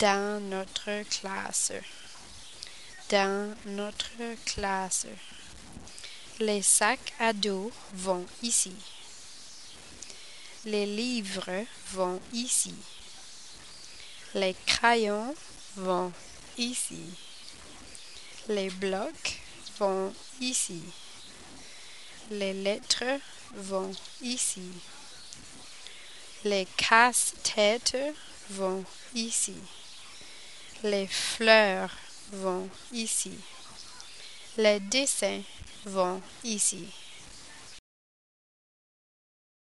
dans notre classe, dans notre classe. Les sacs à dos vont ici. Les livres vont ici. Les crayons vont ici. Les blocs vont ici. Les lettres vont ici. Les casse-têtes vont ici. Les fleurs vont ici. Les dessins vont ici.